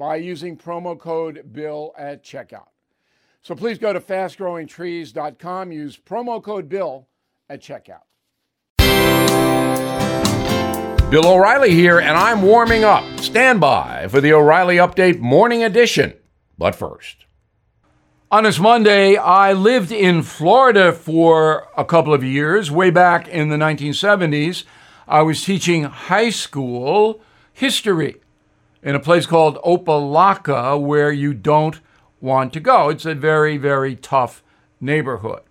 by using promo code BILL at checkout. So please go to fastgrowingtrees.com, use promo code BILL at checkout. Bill O'Reilly here, and I'm warming up. Stand by for the O'Reilly Update Morning Edition. But first, on this Monday, I lived in Florida for a couple of years. Way back in the 1970s, I was teaching high school history in a place called Opa-locka where you don't want to go. It's a very, very tough neighborhood.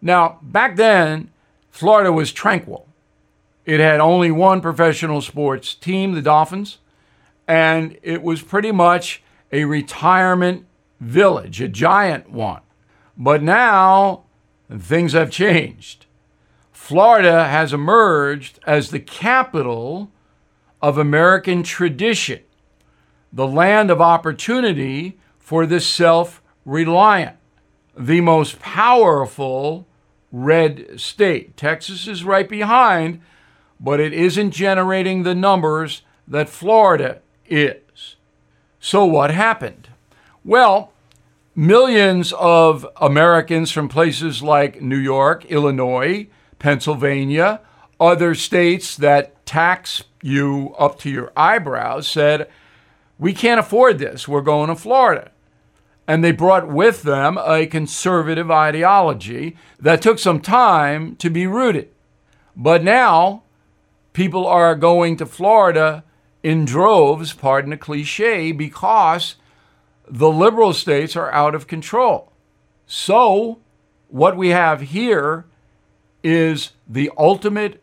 Now, back then, Florida was tranquil. It had only one professional sports team, the Dolphins, and it was pretty much a retirement village, a giant one. But now things have changed. Florida has emerged as the capital of American tradition, the land of opportunity for the self reliant, the most powerful red state. Texas is right behind, but it isn't generating the numbers that Florida is. So, what happened? Well, millions of Americans from places like New York, Illinois, Pennsylvania, other states that tax you up to your eyebrows said, We can't afford this. We're going to Florida. And they brought with them a conservative ideology that took some time to be rooted. But now people are going to Florida in droves, pardon the cliche, because the liberal states are out of control. So, what we have here is the ultimate